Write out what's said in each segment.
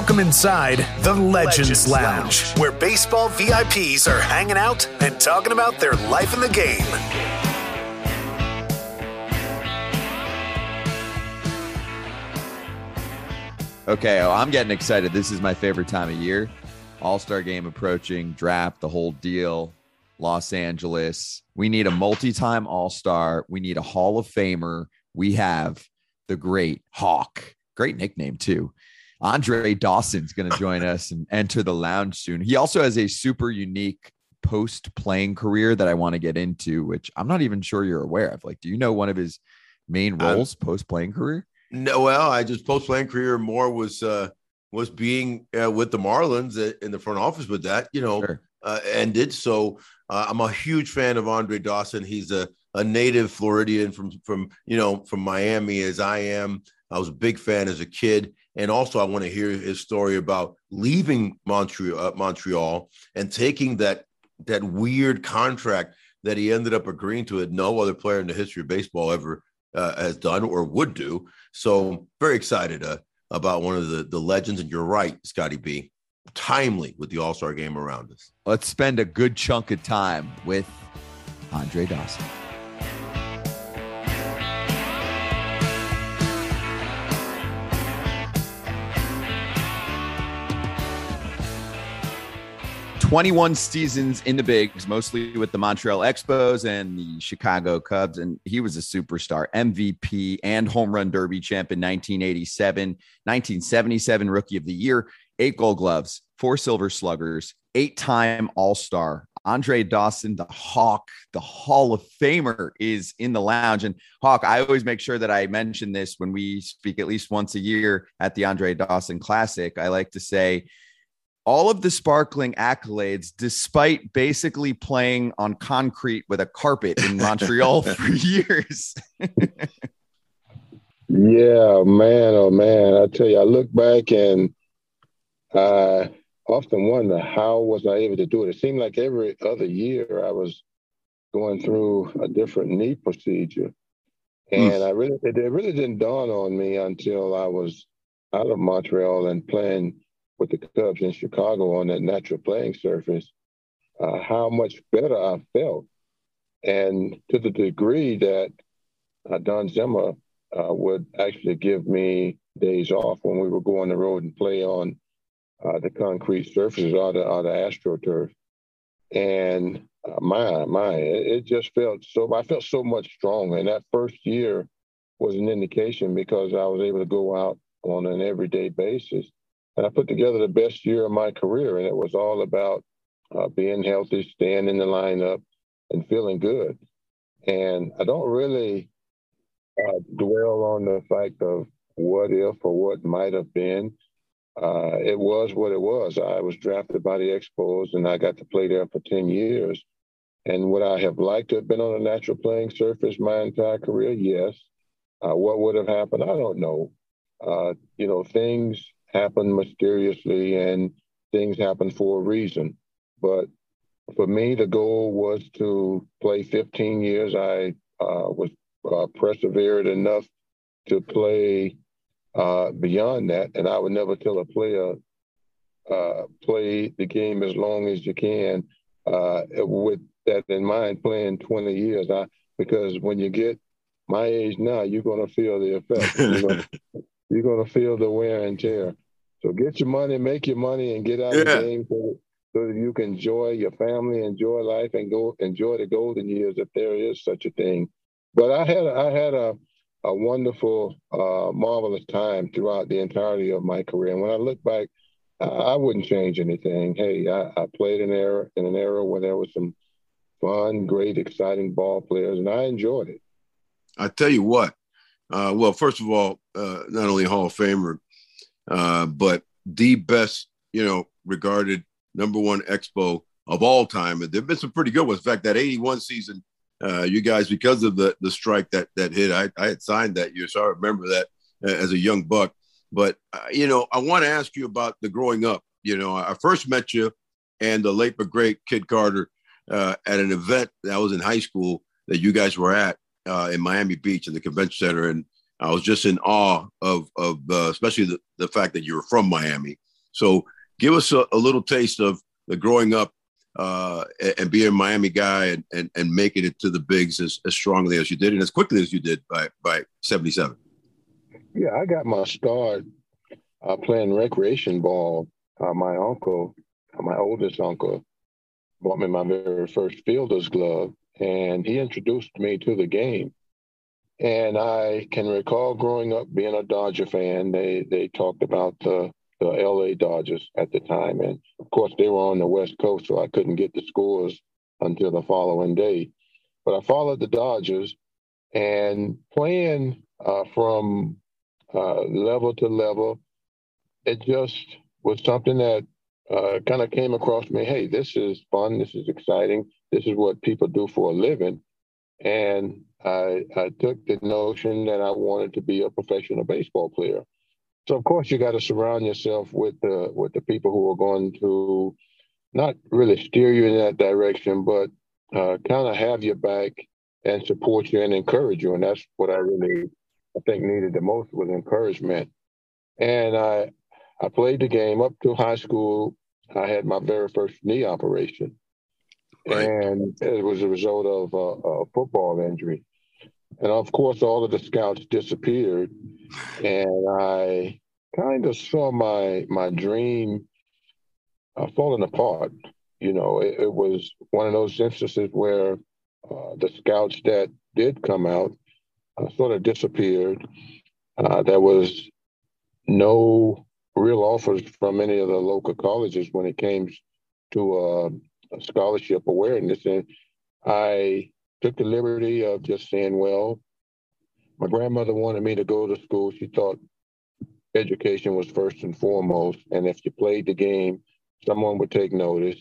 Welcome inside the Legends, Lounge, where baseball VIPs are hanging out and talking about their life in the game. Okay, oh, I'm getting excited. This is my favorite time of year. All Star game approaching, draft, the whole deal. Los Angeles. We need a multi time All Star. We need a Hall of Famer. We have the great Hawk. Great nickname, too. Andre Dawson's going to join us and enter the lounge soon. He also has a super unique post playing career that I want to get into, which I'm not even sure you're aware of. Like, do you know one of his main roles post playing career? No, well, I just post playing career more was uh was being uh, with the Marlins in the front office with that, you know, sure. uh, ended. So uh, I'm a huge fan of Andre Dawson. He's a a native Floridian from from you know from Miami as I am. I was a big fan as a kid, and also I want to hear his story about leaving Montreal, uh, Montreal, and taking that that weird contract that he ended up agreeing to that no other player in the history of baseball ever uh, has done or would do. So very excited uh, about one of the the legends. And you're right, Scotty B, timely with the All Star game around us. Let's spend a good chunk of time with Andre Dawson. 21 seasons in the bigs, mostly with the Montreal Expos and the Chicago Cubs. And he was a superstar, MVP and home run derby champ in 1987, 1977 rookie of the year, eight gold gloves, four silver sluggers, eight time All Star. Andre Dawson, the Hawk, the Hall of Famer, is in the lounge. And Hawk, I always make sure that I mention this when we speak at least once a year at the Andre Dawson Classic. I like to say, all of the sparkling accolades, despite basically playing on concrete with a carpet in Montreal for years. yeah, man, oh man. I tell you, I look back and I often wonder how was I able to do it. It seemed like every other year I was going through a different knee procedure. And mm. I really it really didn't dawn on me until I was out of Montreal and playing with the Cubs in Chicago on that natural playing surface, uh, how much better I felt. And to the degree that uh, Don Zimmer uh, would actually give me days off when we would go on the road and play on uh, the concrete surfaces or the, or the AstroTurf. And uh, my, my, it just felt so, I felt so much stronger. And that first year was an indication because I was able to go out on an everyday basis and I put together the best year of my career, and it was all about uh, being healthy, staying in the lineup, and feeling good. And I don't really uh, dwell on the fact of what if or what might have been. Uh, it was what it was. I was drafted by the Expos, and I got to play there for 10 years. And would I have liked to have been on a natural playing surface my entire career? Yes. Uh, what would have happened? I don't know. Uh, you know, things happen mysteriously and things happen for a reason. But for me, the goal was to play 15 years. I uh, was uh, persevered enough to play uh, beyond that, and I would never tell a player uh, play the game as long as you can. Uh, with that in mind, playing 20 years, I, because when you get my age now, you're going to feel the effect. you're going to feel the wear and tear. So get your money, make your money, and get out yeah. of the game so, so that you can enjoy your family, enjoy life, and go enjoy the golden years if there is such a thing. But I had I had a a wonderful, uh, marvelous time throughout the entirety of my career. And when I look back, I wouldn't change anything. Hey, I, I played in era in an era where there was some fun, great, exciting ball players, and I enjoyed it. I tell you what, uh, well, first of all, uh, not only Hall of Famer, uh, but the best, you know, regarded number one expo of all time. And there've been some pretty good ones. In fact, that 81 season, uh, you guys, because of the the strike that that hit, I, I had signed that year. So I remember that uh, as a young buck. But, uh, you know, I want to ask you about the growing up. You know, I first met you and the late but great Kid Carter at an event that was in high school that you guys were at uh, in Miami Beach in the convention center. And I was just in awe of of uh, especially the, the fact that you were from Miami So give us a, a little taste of the growing up uh, and being a Miami guy and, and, and making it to the bigs as, as strongly as you did and as quickly as you did by, by 77. Yeah, I got my start uh, playing recreation ball. Uh, my uncle, my oldest uncle, bought me my very first fielder's glove, and he introduced me to the game. And I can recall growing up being a Dodger fan. They they talked about the the LA Dodgers at the time, and of course they were on the West Coast, so I couldn't get the scores until the following day. But I followed the Dodgers, and playing uh, from uh, level to level, it just was something that uh, kind of came across me. Hey, this is fun. This is exciting. This is what people do for a living. And I, I took the notion that I wanted to be a professional baseball player. So of course you got to surround yourself with the with the people who are going to not really steer you in that direction, but uh, kind of have your back and support you and encourage you. And that's what I really I think needed the most was encouragement. And I I played the game up to high school. I had my very first knee operation, right. and it was a result of a, a football injury. And of course, all of the scouts disappeared, and I kind of saw my my dream uh, falling apart. You know, it, it, was one of those instances where uh, the scouts that did come out uh, sort of disappeared. Uh, there was no real offers from any of the local colleges when it came to uh, scholarship awareness. And I took the liberty of just saying, well, my grandmother wanted me to go to school. She thought education was first and foremost. And if you played the game, someone would take notice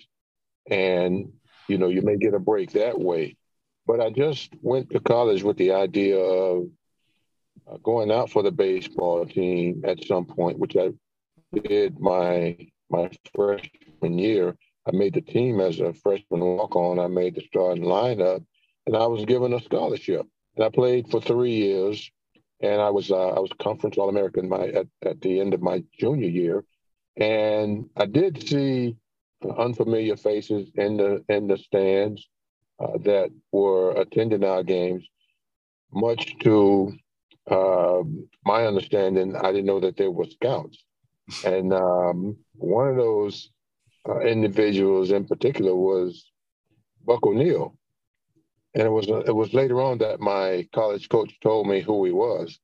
and, you know, you may get a break that way. But I just went to college with the idea of uh, going out for the baseball team at some point, which I did my my freshman year. I made the team as a freshman walk on. I made the starting lineup, and I was given a scholarship. And I played for three years, and I was uh, I was conference All American my at, at the end of my junior year, and I did see unfamiliar faces in the in the stands uh, that were attending our games. Much to uh, my understanding, I didn't know that there were scouts. And um, one of those uh, individuals in particular was Buck O'Neil. And it was it was later on that my college coach told me who he was.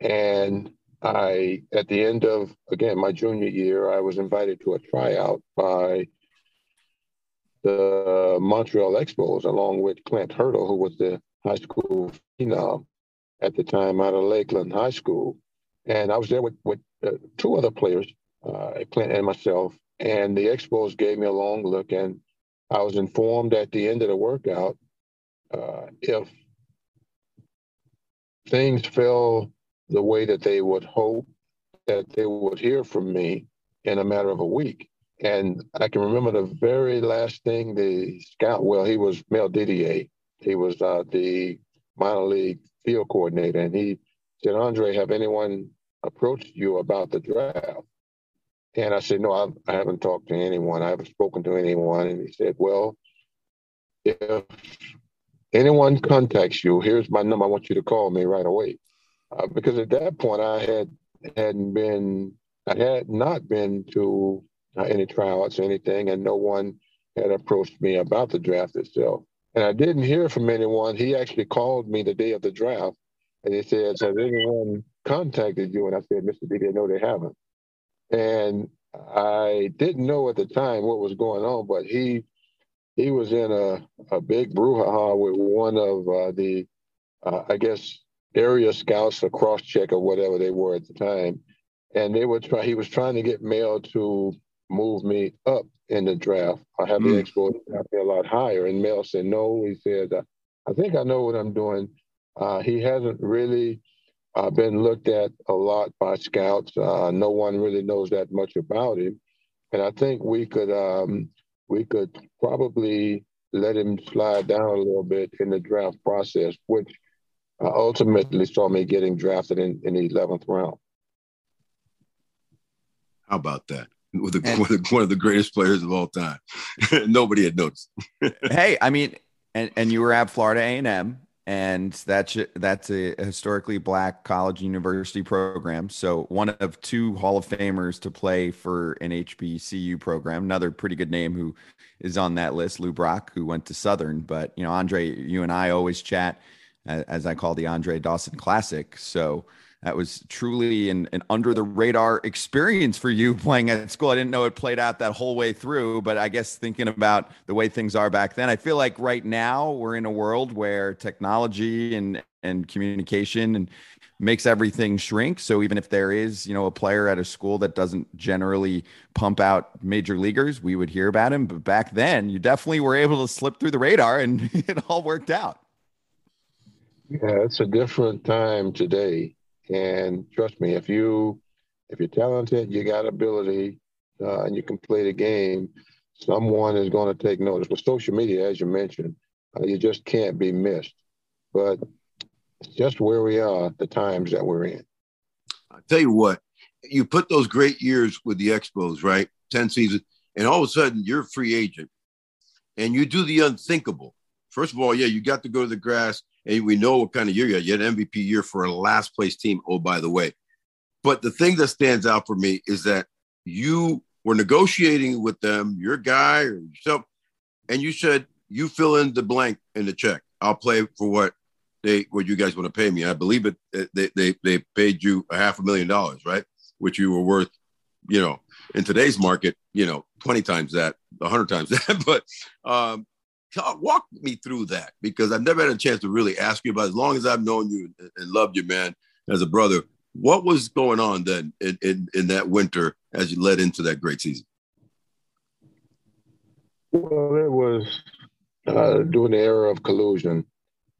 And I, at the end of again my junior year, I was invited to a tryout by the Montreal Expos, along with Clint Hurdle, who was the high school phenom at the time out of Lakeland High School. And I was there with, with uh, two other players, uh, Clint and myself. And the Expos gave me a long look, and I was informed at the end of the workout uh, if things fell the way that they would hope, that they would hear from me in a matter of a week. And I can remember the very last thing the scout, well, he was Mel Didier. He was uh, the minor league field coordinator. And he said, Andre, have anyone approached you about the draft? And I said, no, I've, I haven't talked to anyone. I haven't spoken to anyone. And he said, well, if anyone contacts you, here's my number. I want you to call me right away. Uh, because at that point, I had hadn't been, I had not been to uh, any tryouts or anything, and no one had approached me about the draft itself. And I didn't hear from anyone. He actually called me the day of the draft, and he said, "Has anyone contacted you?" And I said, "Mr. D, no, they haven't." And I didn't know at the time what was going on, but he he was in a, a big brouhaha with one of uh, the, uh, I guess, area scouts or cross check or whatever they were at the time, and they were try. He was trying to get Mel to move me up in the draft. I have mm. the draft me a lot higher. And Mel said no. He said, I think I know what I'm doing. Uh, he hasn't really uh, been looked at a lot by scouts. Uh, no one really knows that much about him, and I think we could um, we could probably let him slide down a little bit in the draft process, which uh, ultimately saw me getting drafted in, in the eleventh round. How about that? with, a, and, with one of the greatest players of all time. Nobody had noticed. hey, I mean, and, and you were at Florida A&M, and that's that's a historically black college university program. So one of two Hall of Famers to play for an HBCU program. Another pretty good name who is on that list, Lou Brock, who went to Southern. But you know, Andre, you and I always chat, uh, as I call the Andre Dawson Classic. So that was truly an, an under the radar experience for you playing at school. I didn't know it played out that whole way through, but I guess thinking about the way things are back then, I feel like right now we're in a world where technology and and communication and makes everything shrink. So even if there is, you know, a player at a school that doesn't generally pump out major leaguers, we would hear about him. But back then, you definitely were able to slip through the radar and it all worked out. Yeah, it's a different time today. And trust me, if you if you're talented, you got ability, uh, and you can play the game, someone is going to take notice. With social media, as you mentioned, uh, you just can't be missed. But it's just where we are, the times that we're in. I tell you what, you put those great years with the Expos, right? Ten seasons, and all of a sudden you're a free agent, and you do the unthinkable. First of all, yeah, you got to go to the grass and we know what kind of year you had. You had an MVP year for a last place team. Oh, by the way. But the thing that stands out for me is that you were negotiating with them, your guy or yourself, and you said, you fill in the blank in the check. I'll play for what they what you guys want to pay me. I believe it they they they paid you a half a million dollars, right? Which you were worth, you know, in today's market, you know, 20 times that, 100 times that. but um, talk, walk me through that because I've never had a chance to really ask you about. As long as I've known you and loved you, man, as a brother, what was going on then in, in, in that winter as you led into that great season? Well, it was uh, during the era of collusion,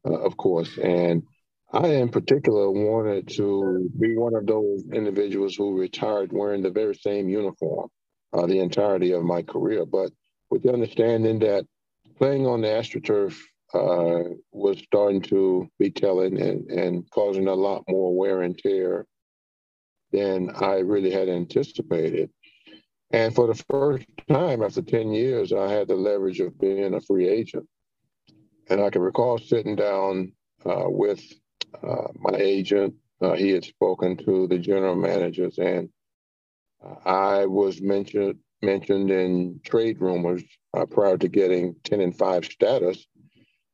uh, of course, and I, in particular, wanted to be one of those individuals who retired wearing the very same uniform uh, the entirety of my career, but with the understanding that playing on the AstroTurf uh, was starting to be telling and, and causing a lot more wear and tear than I really had anticipated. And for the first time after 10 years, I had the leverage of being a free agent. And I can recall sitting down uh, with uh, my agent. Uh, he had spoken to the general managers, and uh, I was mentioned mentioned in trade rumors uh, prior to getting 10 and 5 status.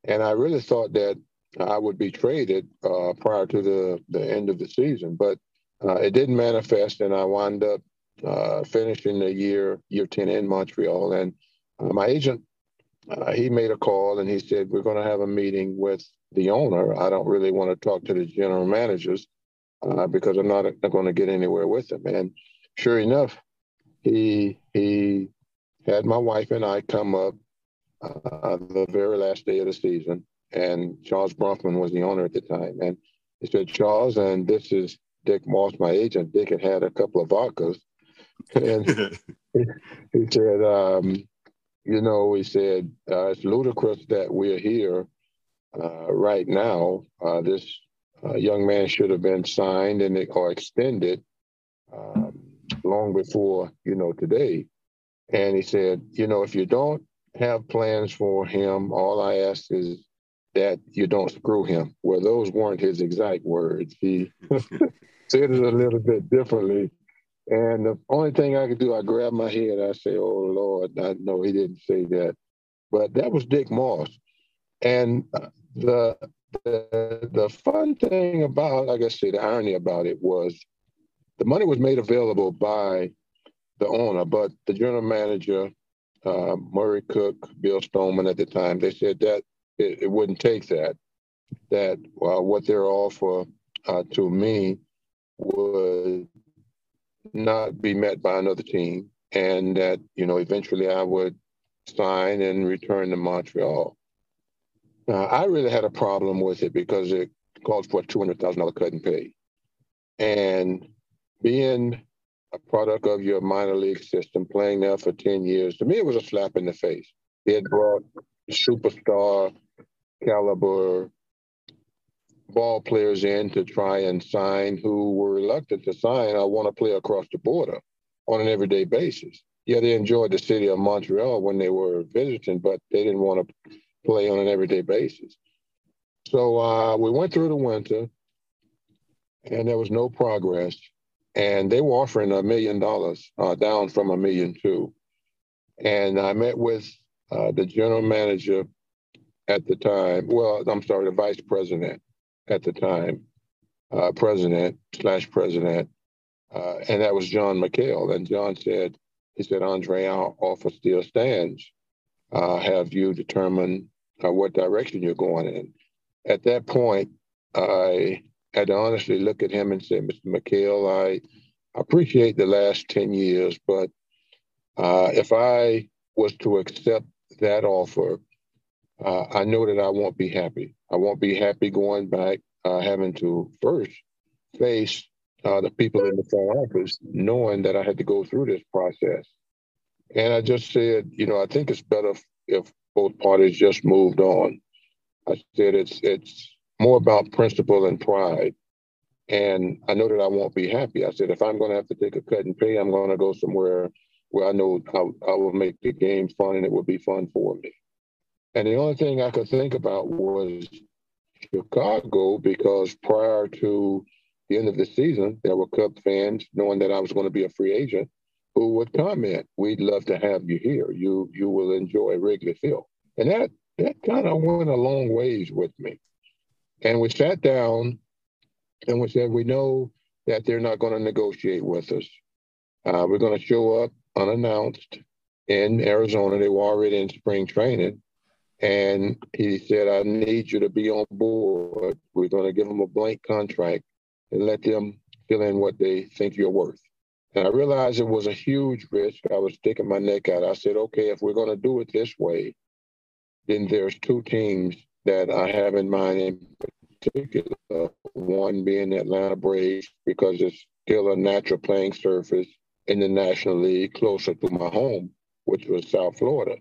And I really thought that I would be traded uh, prior to the, the end of the season, but uh, it didn't manifest, and I wound up uh, finishing the year year 10 in Montreal. And uh, my agent, uh, he made a call and he said, We're going to have a meeting with the owner. I don't really want to talk to the general managers because I'm not, not going to get anywhere with them. And sure enough, he he had my wife and I come up uh, the very last day of the season, and Charles Bronfman was the owner at the time, and he said, "Charles, and this is Dick Moss, my agent. Dick had had a couple of vodkas, and he said, um, you know, he said uh, it's ludicrous that we're here uh, right now. Uh, this uh, young man should have been signed and or extended." Long before, you know, today. And he said, you know, if you don't have plans for him, all I ask is that you don't screw him. Well, those weren't his exact words. He said it a little bit differently. And the only thing I could do, I grabbed my head, I say, oh, Lord, I know he didn't say that. But that was Dick Moss. And uh, the, the, the fun thing about, like I say, the irony about it was the money was made available by the owner, but the general manager, uh, Murray Cook, Bill Stoneman at the time, they said that it, it wouldn't take that. That uh, what they're offer uh, to me would not be met by another team, and that you know eventually I would sign and return to Montreal. I really had a problem with it because it calls for a two hundred thousand dollar cut in pay, and being a product of your minor league system, playing there for 10 years, to me, it was a slap in the face. Had brought superstar caliber ball players in to try and sign who were reluctant to sign. I want to play across the border. on an everyday basis. Yeah, they enjoyed the city of Montreal when they were visiting, but they didn't want to play on an everyday basis. So uh, we went through the winter, and there was no progress. And they were offering a million dollars, uh, down from a million two. And I met with uh, the general manager at the time. Well, I'm sorry, the vice president at the time, uh, president slash president, uh, and that was John McHale. And John said, he said, Andre, our offer still stands. Uh, have you determined uh, what direction you're going in? At that point, I had to honestly look at him and say, Mr. McHale, I appreciate the last 10 years, but uh, if I was to accept that offer, uh, I know that I won't be happy. I won't be happy going back, uh, having to first face uh, the people in the front office, knowing that I had to go through this process. And I just said, you know, I think it's better if both parties just moved on. I said it's it's more about principle and pride. And I know that I won't be happy. I said if I'm going to have to take a cut in pay, I'm going to go somewhere where I know I, I will make the game fun and it will be fun for me. And the only thing I could think about was Chicago because prior to the end of the season, there were Cub fans knowing that I was going to be a free agent who would comment, "We'd love to have you here. You you will enjoy Wrigley Field." And that that kind of went a long ways with me. And we sat down and we said, "We know that they're not going to negotiate with us. Uh, we're going to show up unannounced in Arizona. They were already in spring training." And he said, I need you to be on board. We're going to give them a blank contract and let them fill in what they think you're worth. And I realized it was a huge risk. I was sticking my neck out. I said, okay, if we're going to do it this way, then there's two teams that I have in mind in particular. One being the Atlanta Braves, because it's still a natural playing surface in the National League closer to my home, which was South Florida.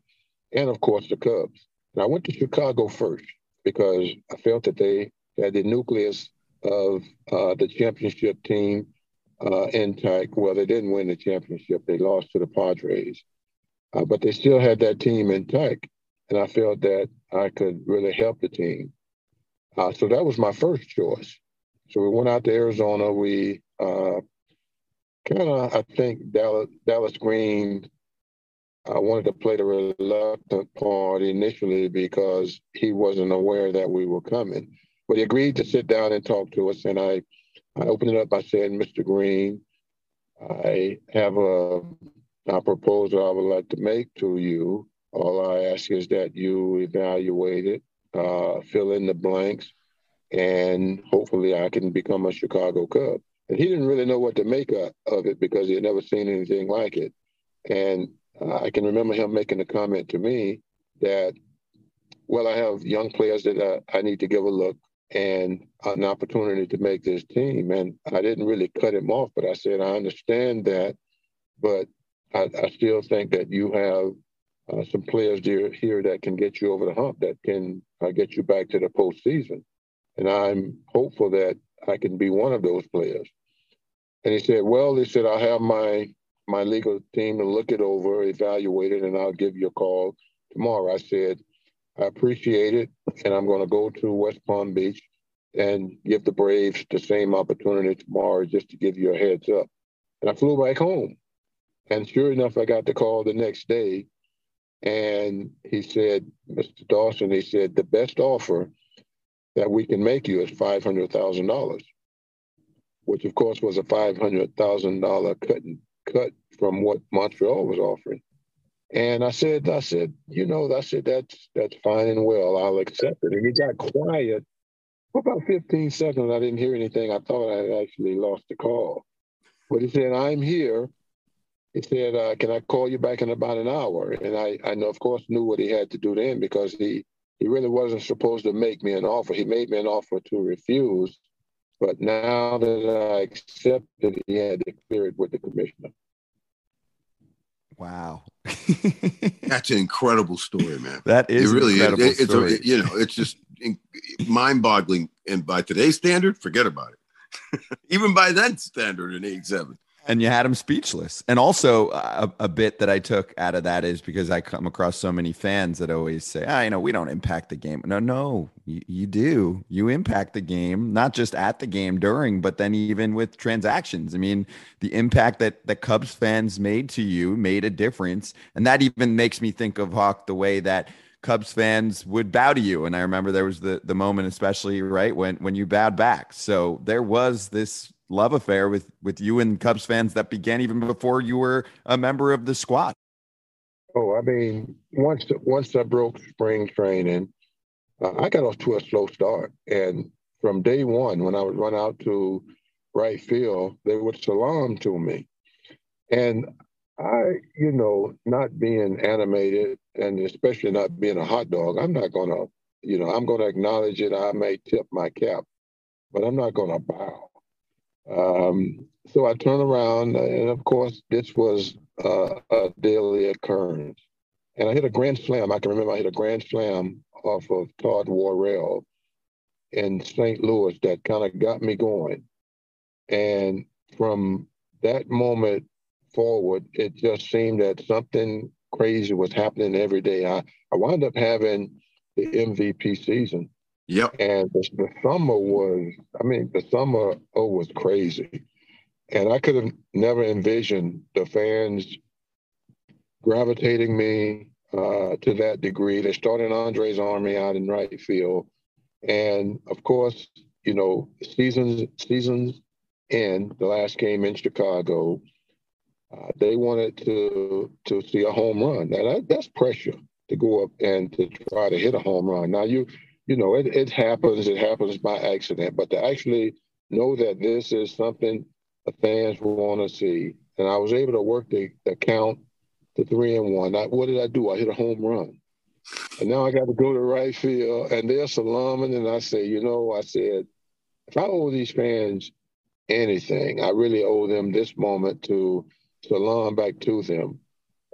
And of course, the Cubs. And I went to Chicago first because I felt that they had the nucleus of uh, the championship team uh, intact. Well, they didn't win the championship; they lost to the Padres, uh, but they still had that team intact, and I felt that I could really help the team. Uh, so that was my first choice. So we went out to Arizona. We uh, kind of, I think, Dallas, Dallas Green I wanted to play the reluctant part initially because he wasn't aware that we were coming. But he agreed to sit down and talk to us. And I, I opened it up by saying, Mr. Green, I have a, a proposal I would like to make to you. All I ask is that you evaluate it, uh, fill in the blanks, and hopefully I can become a Chicago Cub. And he didn't really know what to make of it because he had never seen anything like it. And uh, I can remember him making a comment to me that, well, I have young players that uh, I need to give a look and an opportunity to make this team. And I didn't really cut him off, but I said, I understand that, but I, I still think that you have uh, some players here, that can get you over the hump, that can uh, get you back to the postseason. And I'm hopeful that I can be one of those players. And he said, Well, he said, I'll have my my legal team to look it over, evaluate it, and I'll give you a call tomorrow. I said, I appreciate it, and I'm going to go to West Palm Beach and give the Braves the same opportunity tomorrow just to give you a heads up. And I flew back home. And sure enough, I got the call the next day. And he said, Mr. Dawson, he said, the best offer that we can make you is $500,000, which of course was a $500,000 cut cut from what Montreal was offering. And I said, I said, you know, I said that's that's fine and well. I'll accept it. And he got quiet for about 15 seconds. I didn't hear anything. I thought I had actually lost the call. But he said, I'm here. He said, uh, can I call you back in about an hour? And I, I know, of course, knew what he had to do then because he, he really wasn't supposed to make me an offer. He made me an offer to refuse. But now that I accepted, he had to clear it with the commissioner. Wow. That's an incredible story, man. That is it really incredible is. It's a, you know, it's just mind-boggling. And by today's standard, forget about it. Even by that standard in '87. And you had him speechless. And also, a, a, bit that I took out of that is because I come across so many fans that always say, "Ah, you know, we don't impact the game." No, no, you, you do. You impact the game, not just at the game during, but then even with transactions. I mean, the impact that the Cubs fans made to you made a difference, and that even makes me think of Hawk the way that. Cubs fans would bow to you. And I remember there was the the moment, especially right when when you bowed back. So there was this love affair with with you and Cubs fans that began even before you were a member of the squad. Oh, I mean, once once I broke spring training, uh, I got off to a slow start, and from day one, when I would run out to right field, they would salam to me, and I, you know, not being animated, and especially not being a hot dog, I'm not gonna, you know, I'm gonna acknowledge it. I may tip my cap, but I'm not gonna bow. Um, so I turned around, and of course, this was uh, a daily occurrence. And I hit a grand slam. I can remember I hit a grand slam off of Todd Worrell in St. Louis that kind of got me going. And from that moment forward, it just seemed that something crazy was happening every day. I, I wound up having the MVP season. Yep. And the, the summer was, I mean, the summer oh was crazy, and I could have never envisioned the fans gravitating me uh, to that degree. They started Andre's Army out in right field, and of course, you know, seasons seasons in the last game in Chicago, uh, they wanted to to see a home run. Now that, that's pressure to go up and to try to hit a home run. Now you you know, it, it happens, it happens by accident, but to actually know that this is something the fans want to see. And I was able to work the, the count to three and one. I, what did I do? I hit a home run. And now I got to go to right field, and they're salaaming. And I say, you know, I said, if I owe these fans anything, I really owe them this moment to salam back to them.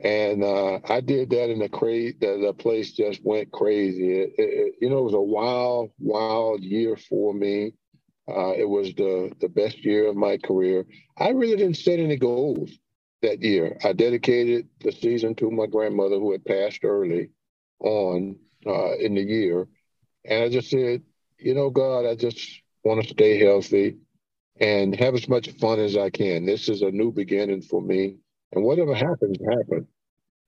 And uh, I did that in the crazy. The, the, place just went crazy. It, it, you know, it was a wild, wild year for me. Uh, it was the the best year of my career. I really didn't set any goals that year. I dedicated the season to my grandmother, who had passed early on uh, in the year, and I just said, you know, God, I just want to stay healthy and have as much fun as I can. This is a new beginning for me and whatever happens, happened.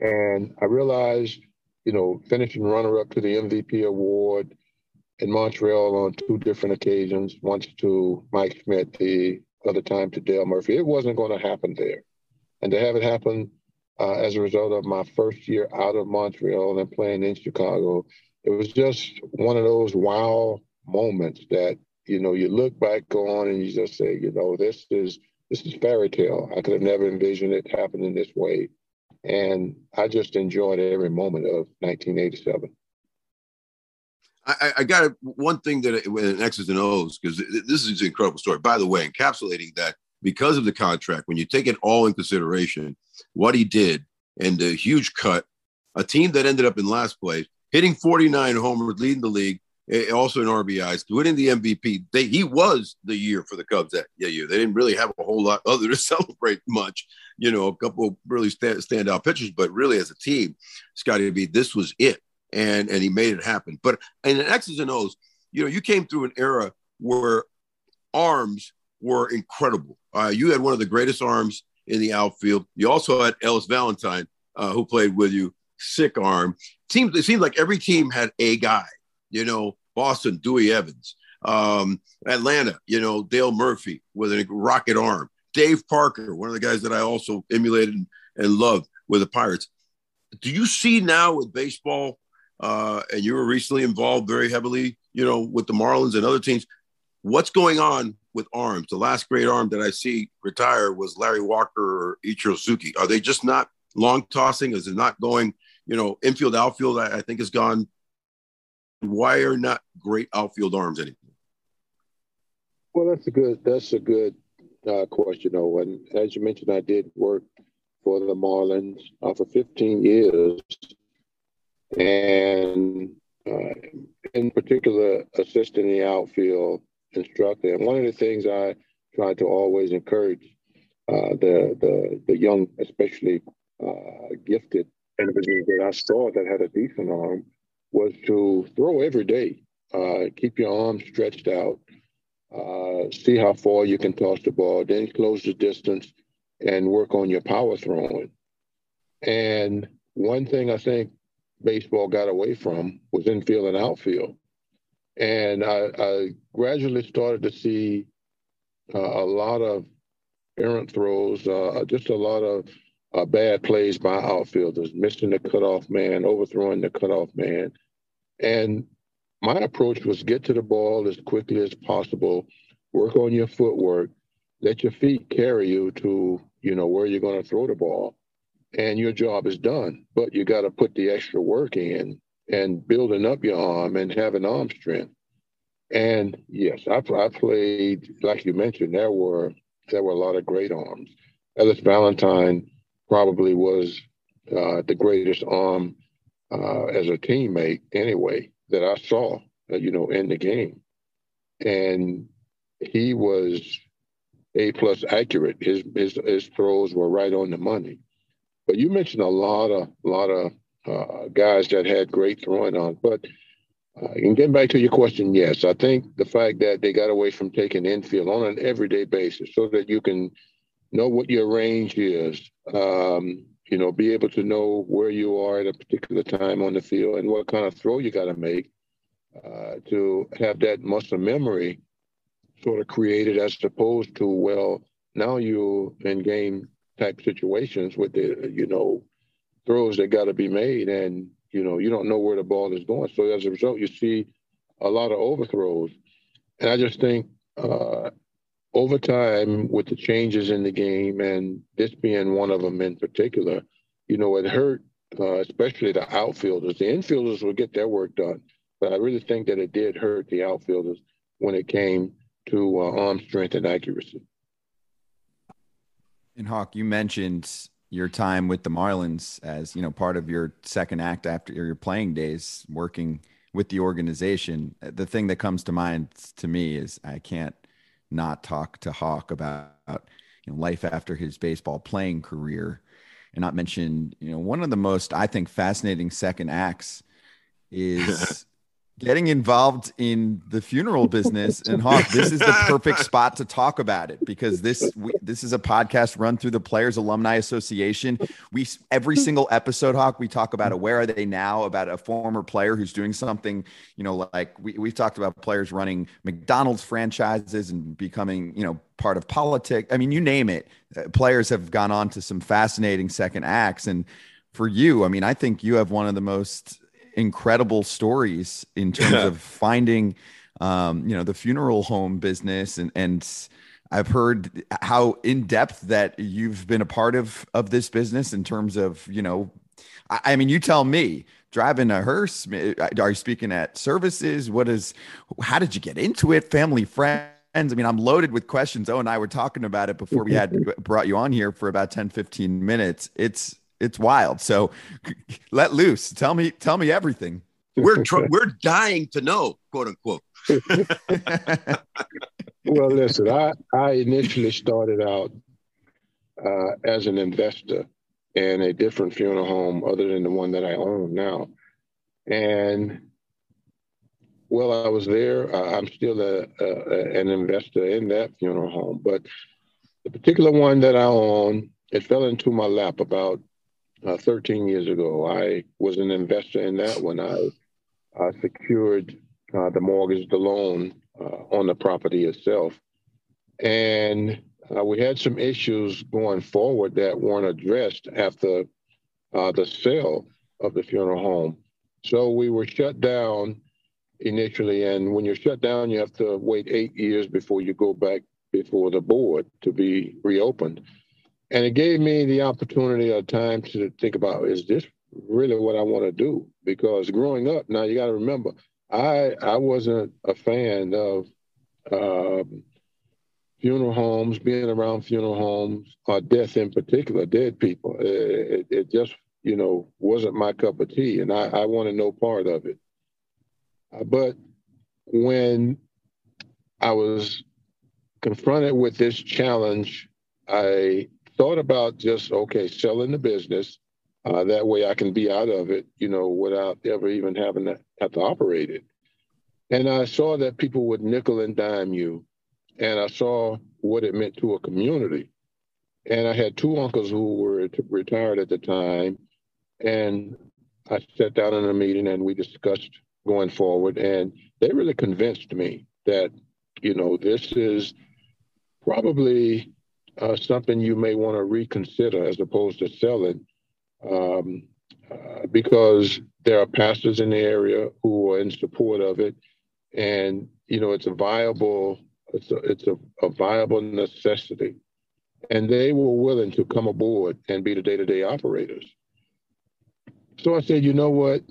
And I realized, you know, finishing runner up to the MVP award in Montreal on two different occasions, once to Mike Schmidt, the other time to Dale Murphy, it wasn't going to happen there. And to have it happen uh, as a result of my first year out of Montreal and playing in Chicago, it was just one of those wow moments that, you know, you look back on and you just say, you know, this is this is fairy tale. I could have never envisioned it happening this way. And I just enjoyed every moment of 1987. I, I got one thing that in X's and O's, because this is an incredible story. By the way, encapsulating that because of the contract, when you take it all in consideration, what he did and the huge cut, a team that ended up in last place, hitting 49 homers, leading the league, also in RBIs, winning the MVP. They, he was the year for the Cubs that year. They didn't really have a whole lot other to celebrate much. You know, a couple really stand, standout pitchers, but really as a team, Scotty B, this was it, and and he made it happen. But in the X's and O's, you know, you came through an era where arms were incredible. Uh, you had one of the greatest arms in the outfield. You also had Ellis Valentine, uh, who played with you, sick arm. Seems it seemed like every team had a guy you know, Boston, Dewey Evans, um, Atlanta, you know, Dale Murphy with a rocket arm, Dave Parker, one of the guys that I also emulated and, loved with the Pirates. Do you see now with baseball, uh, and you were recently involved very heavily, you know, with the Marlins and other teams, what's going on with arms? The last great arm that I see retire was Larry Walker or Ichiro Suzuki. Are they just not long tossing? Is it not going, you know, infield, outfield, I, I think has gone why are not great outfield arms anymore? Well, that's a good that's a good uh, question, Owen. As you mentioned, I did work for the Marlins uh, for 15 years, and uh, in particular, assisting the outfield instructor. And one of the things I try to always encourage uh, the the the young, especially uh, gifted individuals that I saw that had a decent arm, was to throw every day. Uh, keep your arms stretched out. Uh, see how far you can toss the ball, then close the distance, and work on your power throwing. And one thing I think baseball got away from was infield and outfield. And I, I gradually started to see uh, a lot of errant throws, uh, just a lot of uh, bad plays by outfielders, missing the cutoff man, overthrowing the cutoff man. And my approach was get to the ball as quickly as possible, work on your footwork, let your feet carry you to, you know, where you're going to throw the ball and your job is done. But you got to put the extra work in and building up your arm and having arm strength. And yes, I, I played, like you mentioned, there were there were a lot of great arms. Ellis Valentine probably was uh, the greatest arm uh, as a teammate, anyway, that I saw, uh, you know, in the game. And he was a plus accurate. His his his throws were right on the money. But you mentioned a lot of lot of uh, guys that had great throwing on. But uh, and getting back to your question, yes, I think the fact that they got away from taking infield on an everyday basis, so that you can know what your range is, um, you know, be able to know where you are at a particular time on the field and what kind of throw you got to make uh, to have that muscle memory sort of created, as opposed to well, now you in game type situations with the you know throws that got to be made, and you know you don't know where the ball is going. So as a result, you see a lot of overthrows, and I just think uh, over time with the changes in the game, and this being one of them in particular, you know it hurt uh, especially the outfielders. The infielders would get their work done, but I really think that it did hurt the outfielders when it came to uh, arm strength and accuracy. And Hawk, you mentioned your time with the Marlins as you know part of your second act after your playing days, working with the organization. The thing that comes to mind to me is I can't not talk to Hawk about you know life after his baseball playing career, and not mention you know one of the most I think fascinating second acts is getting involved in the funeral business and Hawk, this is the perfect spot to talk about it because this we, this is a podcast run through the Players Alumni Association. We every single episode, Hawk, we talk about a where are they now about a former player who's doing something, you know, like we we've talked about players running McDonald's franchises and becoming, you know, part of politics. I mean, you name it. Uh, players have gone on to some fascinating second acts and for you, I mean, I think you have one of the most incredible stories in terms yeah. of finding um, you know the funeral home business and and I've heard how in depth that you've been a part of of this business in terms of you know I, I mean you tell me driving a hearse are you speaking at services what is how did you get into it family friends I mean, I'm loaded with questions. Oh, and I were talking about it before we had brought you on here for about 10, 15 minutes. It's it's wild. So let loose. Tell me, tell me everything. We're tr- we're dying to know, quote unquote. well, listen, I I initially started out uh, as an investor in a different funeral home other than the one that I own now, and well, I was there. Uh, I'm still a, a, an investor in that funeral home, but the particular one that I own, it fell into my lap about uh, 13 years ago. I was an investor in that when I uh, secured uh, the mortgage, the loan uh, on the property itself. And uh, we had some issues going forward that weren't addressed after uh, the sale of the funeral home. So we were shut down initially. And when you're shut down, you have to wait eight years before you go back before the board to be reopened. And it gave me the opportunity of time to think about is this really what I want to do? Because growing up, now you got to remember, I I wasn't a fan of um, funeral homes, being around funeral homes, or death in particular, dead people. It, it, just you know wasn't my cup of tea, and I, I wanted no part of it. Uh, but when I was confronted with this challenge I thought about just okay selling the business. Uh, that way I can be out of it, you know, without ever even having to have to operate it. And I saw that people would nickel and dime you, and I saw what it meant to a community. And I had two uncles who were retired at the time, and I sat down in a meeting and we discussed going forward, and they really convinced me that you know this is probably uh, something you may want to reconsider as opposed to selling, um, uh, because there are pastors in the area who are in support of it, and you know it's a viable it's a, it's a, a viable necessity, and they were willing to come aboard and be the day to day operators. So I said, you know what,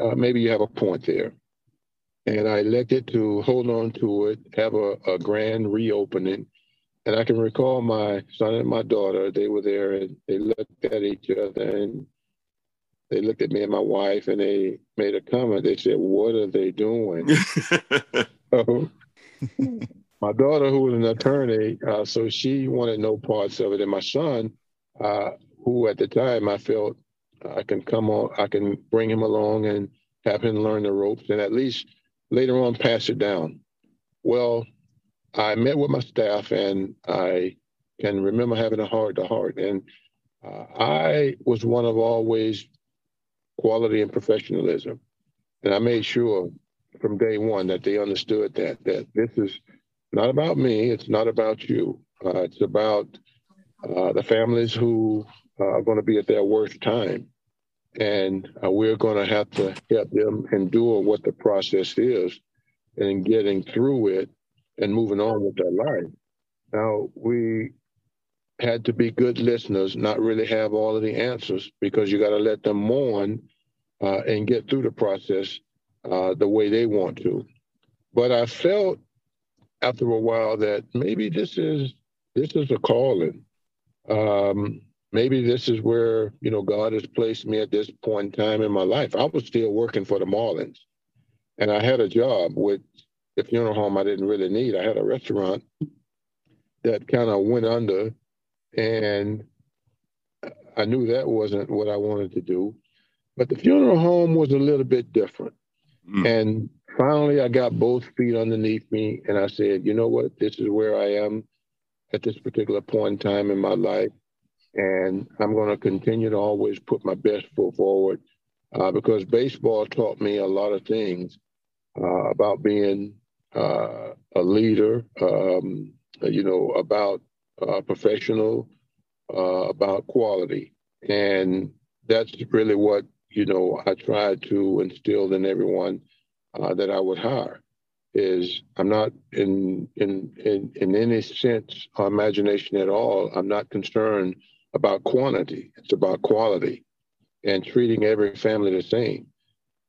uh, maybe you have a point there. And I elected to hold on to it, have a, a grand reopening. And I can recall my son and my daughter, they were there and they looked at each other and they looked at me and my wife and they made a comment. They said, What are they doing? so, my daughter, who was an attorney, uh, so she wanted no parts of it. And my son, uh, who at the time I felt I can come on, I can bring him along and have him learn the ropes and at least later on pass it down. Well, I met with my staff and I can remember having a heart to heart. And uh, I was one of always quality and professionalism. And I made sure from day one that they understood that that this is not about me. It's not about you. Uh, it's about uh, the families who uh, are going to be at their worst time. And uh, we're going to have to help them endure what the process is and getting through it and moving on with their life. Now, we had to be good listeners, not really have all of the answers because you got to let them mourn uh, and get through the process uh, the way they want to. But I felt after a while that maybe this is this is a calling. Um, maybe this is where you know God has placed me at this point in time in my life. I was still working for the Marlins, and I had a job with the funeral home. I didn't really need. I had a restaurant that kind of went under, and I knew that wasn't what I wanted to do. But the funeral home was a little bit different, mm. and finally I got both feet underneath me, and I said, you know what, this is where I am at this particular point in time in my life and I'm going to continue to always put my best foot forward uh, because baseball taught me a lot of things uh, about being uh, a leader, um, you know, about uh, professional, uh, about quality. And that's really what, you know, I try to instill in everyone uh, that I would hire is I'm not in in in in any sense or imagination at all. I'm not concerned about quantity, it's about quality and treating every family the same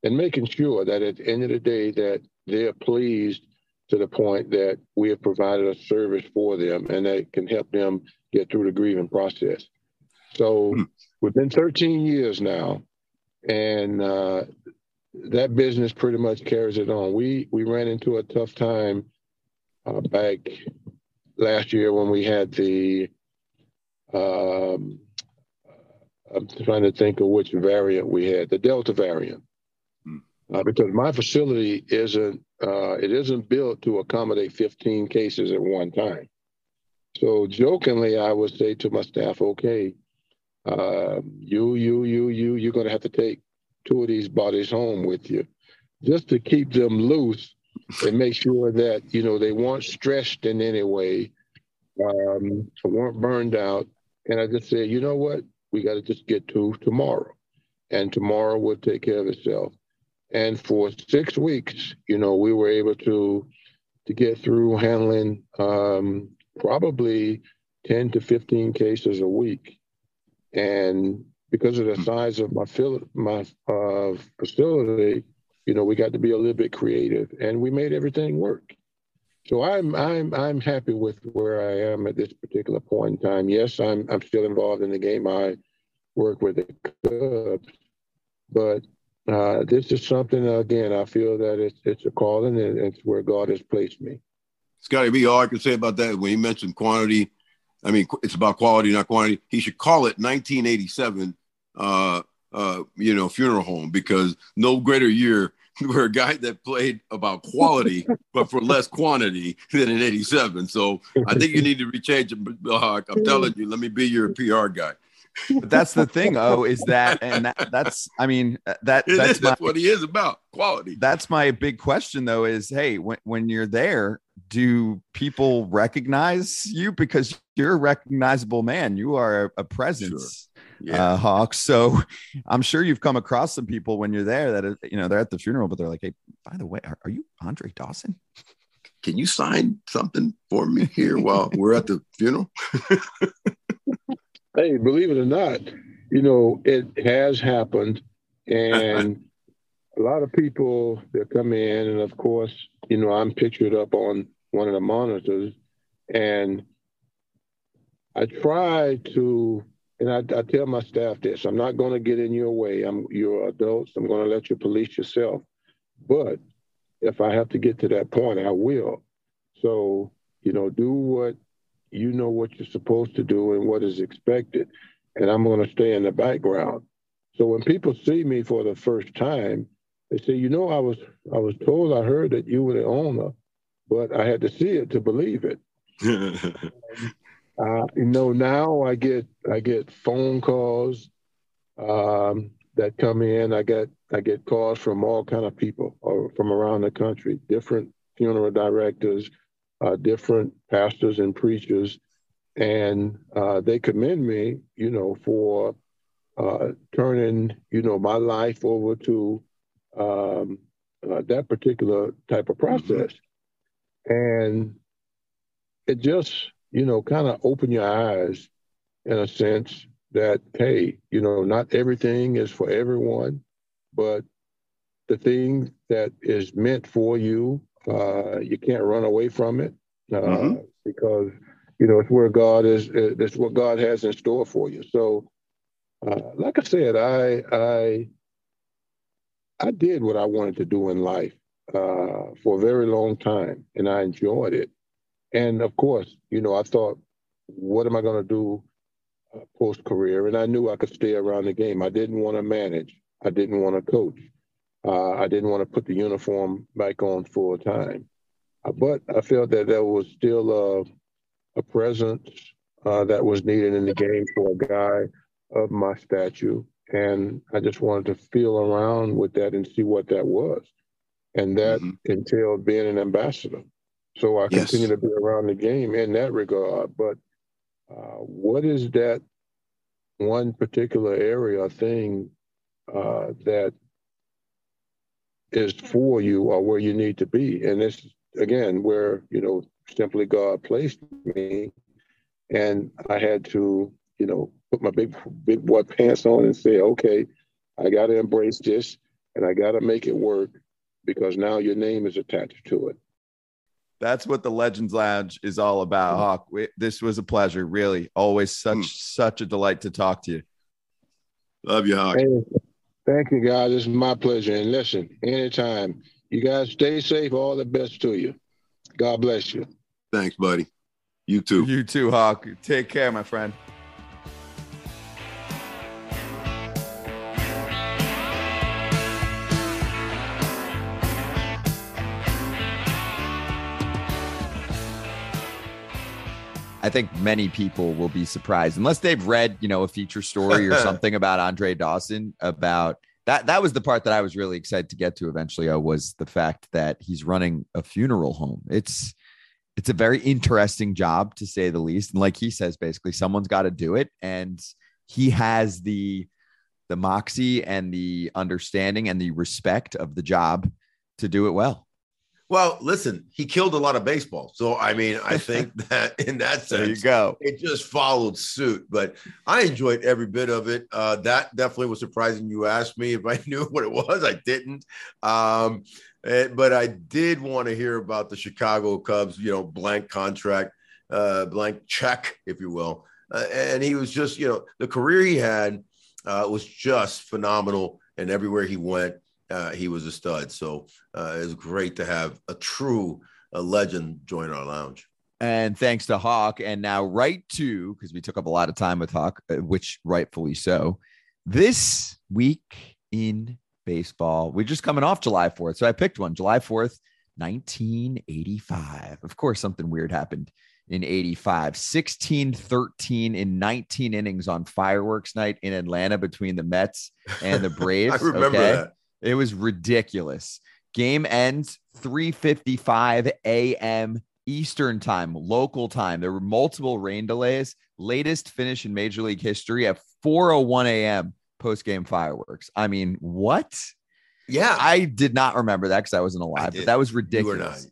and making sure that at the end of the day that they're pleased to the point that we have provided a service for them and that can help them get through the grieving process. So hmm. we've been 13 years now, and uh, that business pretty much carries it on. We we ran into a tough time uh, back last year when we had the um, I'm trying to think of which variant we had, the Delta variant, hmm. uh, because my facility isn't uh, it isn't built to accommodate 15 cases at one time. So jokingly, I would say to my staff, "Okay, uh, you, you, you, you, you're going to have to take two of these bodies home with you, just to keep them loose and make sure that you know they weren't stressed in any way, um, weren't burned out, and I just said, you know what? We got to just get to tomorrow. And tomorrow will take care of itself. And for six weeks, you know, we were able to to get through handling um, probably 10 to 15 cases a week. And because of the hmm. size of my, my uh, facility, you know, we got to be a little bit creative and we made everything work. So I'm I'm I'm happy with where I am at this particular point in time. Yes, I'm I'm still involved in the game. I work with the Cubs, but uh, this is something again. I feel that it's it's a calling and it's where God has placed me. Scotty, be all I can say about that when he mentioned quantity I mean, it's about quality, not quantity. He should call it 1987, uh, uh, you know, funeral home because no greater year where a guy that played about quality but for less quantity than in 87. So I think you need to rechange it. Uh, I'm telling you, let me be your PR guy. But that's the thing, oh, is that and that, that's I mean uh, that that's, is, that's what he is about quality. That's my big question though, is hey, when when you're there, do people recognize you because you're a recognizable man? You are a, presence. Sure yeah. uh, Hawks. So I'm sure you've come across some people when you're there that, you know, they're at the funeral, but they're like, hey, by the way, are, are you Andre Dawson? Can you sign something for me here while we're at the funeral? hey, believe it or not, you know, it has happened. And a lot of people that come in, and of course, you know, I'm pictured up on one of the monitors, and I try to and I, I, tell my staff this I'm not going to get in your way. I'm you're adults. I'm going to let you police yourself. But if I have to get to that point, I will. So, you know, do what you know what you're supposed to do and what is expected. And I'm going to stay in the background. So when people see me for the first time, they say, you know, I was I was told I heard that you were the owner, but I had to see it to believe it. Uh, you know, now I get I get phone calls um, that come in. I get I get calls from all kind of people or uh, from around the country, different funeral directors, uh, different pastors and preachers, and uh, they commend me, you know, for uh, turning you know my life over to um, uh, that particular type of process, and it just you know, kind of open your eyes in a sense that, hey, you know, not everything is for everyone, but the thing that is meant for you, uh, you can't run away from it uh, mm-hmm. because, you know, it's where God is, it's what God has in store for you. So, uh, like I said, I, I, I did what I wanted to do in life uh, for a very long time, and I enjoyed it. And of course, you know, I thought, what am I going to do uh, post career? And I knew I could stay around the game. I didn't want to manage. I didn't want to coach. Uh, I didn't want to put the uniform back on full time. Uh, but I felt that there was still a, a presence uh, that was needed in the game for a guy of my stature. And I just wanted to feel around with that and see what that was. And that mm-hmm. entailed being an ambassador. So I yes. continue to be around the game in that regard. But uh, what is that one particular area or thing uh, that is for you or where you need to be? And this, again, where, you know, simply God placed me. And I had to, you know, put my big, big boy pants on and say, okay, I got to embrace this and I got to make it work because now your name is attached to it. That's what the Legends Lounge is all about, Hawk. This was a pleasure, really. Always such mm. such a delight to talk to you. Love you, Hawk. Hey, thank you, guys. It's my pleasure. And listen, anytime. You guys stay safe. All the best to you. God bless you. Thanks, buddy. You too. You too, Hawk. Take care, my friend. I think many people will be surprised unless they've read, you know, a feature story or something about Andre Dawson about that. That was the part that I was really excited to get to eventually uh, was the fact that he's running a funeral home. It's it's a very interesting job to say the least. And like he says, basically someone's got to do it. And he has the the moxie and the understanding and the respect of the job to do it well. Well, listen, he killed a lot of baseball. So, I mean, I think that in that sense, there you go. It just followed suit. But I enjoyed every bit of it. Uh, that definitely was surprising. You asked me if I knew what it was. I didn't. Um, eh, but I did want to hear about the Chicago Cubs, you know, blank contract, uh, blank check, if you will. Uh, and he was just, you know, the career he had uh, was just phenomenal. And everywhere he went, uh, he was a stud. So uh, it's great to have a true a legend join our lounge. And thanks to Hawk. And now, right to, because we took up a lot of time with Hawk, uh, which rightfully so. This week in baseball, we're just coming off July 4th. So I picked one July 4th, 1985. Of course, something weird happened in 85, 16 13 in 19 innings on fireworks night in Atlanta between the Mets and the Braves. I remember okay? that. It was ridiculous. Game ends 3:55 a.m. Eastern time, local time. There were multiple rain delays. Latest finish in Major League history at 4:01 a.m. post game fireworks. I mean, what? Yeah, I did not remember that because I wasn't alive, but that was ridiculous.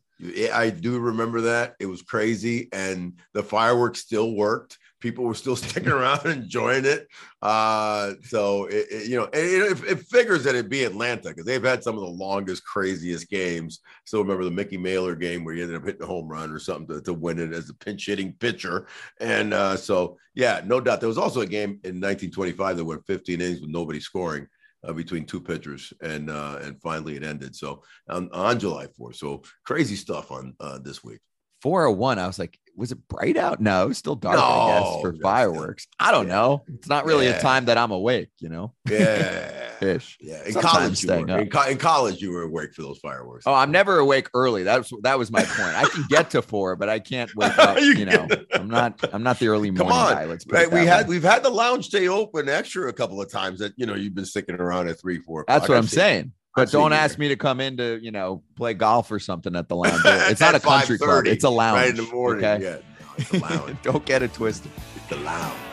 I do remember that. It was crazy, and the fireworks still worked. People were still sticking around and enjoying it. Uh, so it, it, you know, it, it, figures that it'd be Atlanta because they've had some of the longest, craziest games. Still remember the Mickey Mailer game where he ended up hitting a home run or something to, to win it as a pinch hitting pitcher. And uh, so, yeah, no doubt. There was also a game in 1925 that went 15 innings with nobody scoring uh, between two pitchers, and uh, and finally it ended. So on, on July 4th. So crazy stuff on uh, this week. 401. I was like, was it bright out? No, it was still dark, no, I guess, for fireworks. I don't yeah. know. It's not really yeah. a time that I'm awake, you know? Yeah. Ish. Yeah. In college, you were, in, co- in, college, you were awake for those fireworks. Oh, I'm never awake early. That's that was my point. I can get to four, but I can't wake up. you, you know, I'm not I'm not the early morning Come on. guy. Let's right, we had we've had the lounge stay open extra a couple of times that you know you've been sticking around at three, four. That's what I'm saying. But don't ask me to come in to, you know, play golf or something at the lounge. It's not a country club. It's a lounge. Right in the morning. Okay? Yeah. No, lounge. don't get it twisted. It's the lounge.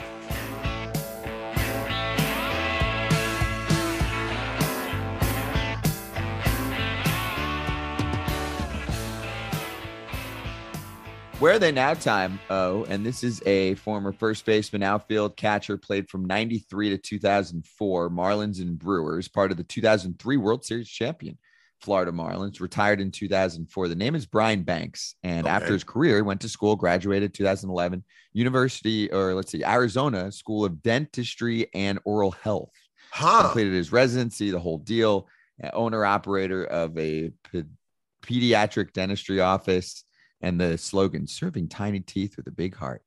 Where are they now time? Oh, and this is a former first baseman, outfield catcher, played from 93 to 2004, Marlins and Brewers, part of the 2003 World Series champion, Florida Marlins, retired in 2004. The name is Brian Banks. And okay. after his career, he went to school, graduated 2011, University, or let's see, Arizona School of Dentistry and Oral Health. Huh. Completed his residency, the whole deal. Owner operator of a pediatric dentistry office and the slogan serving tiny teeth with a big heart.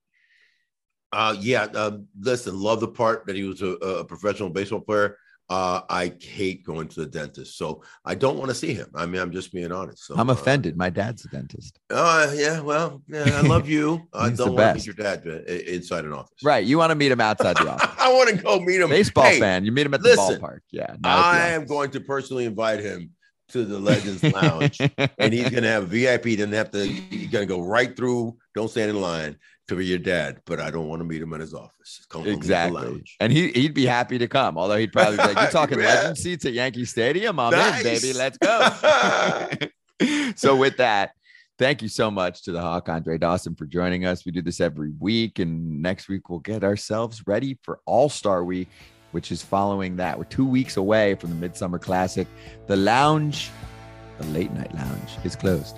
Uh, yeah. Uh, listen, love the part that he was a, a professional baseball player. Uh, I hate going to the dentist, so I don't want to see him. I mean, I'm just being honest. So, I'm uh, offended. Uh, My dad's a dentist. Oh, uh, yeah. Well, yeah, I love you. I don't want to meet your dad inside an office. Right. You want to meet him outside the office. I want to go meet him. Baseball hey, fan. You meet him at the listen, ballpark. Yeah. I am going to personally invite him to the Legends Lounge, and he's gonna have VIP. Doesn't have to. He's gonna go right through. Don't stand in line to be your dad, but I don't want to meet him in his office. Come exactly. And he he'd be happy to come, although he'd probably be like, "You talking yeah. legend seats at Yankee Stadium? I'm nice. in, baby. Let's go." so with that. Thank you so much to the Hawk Andre Dawson for joining us. We do this every week, and next week we'll get ourselves ready for All Star Week which is following that. We're two weeks away from the Midsummer Classic. The lounge, the late night lounge, is closed.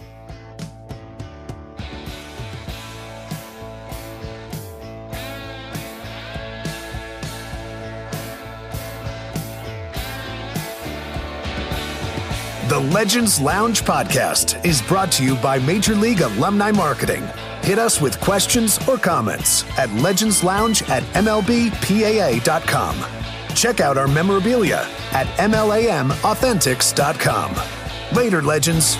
The Legends Lounge podcast is brought to you by Major League Alumni Marketing. Hit us with questions or comments at legendslounge at mlbpaa.com. Check out our memorabilia at MLAMauthentics.com. Later, legends.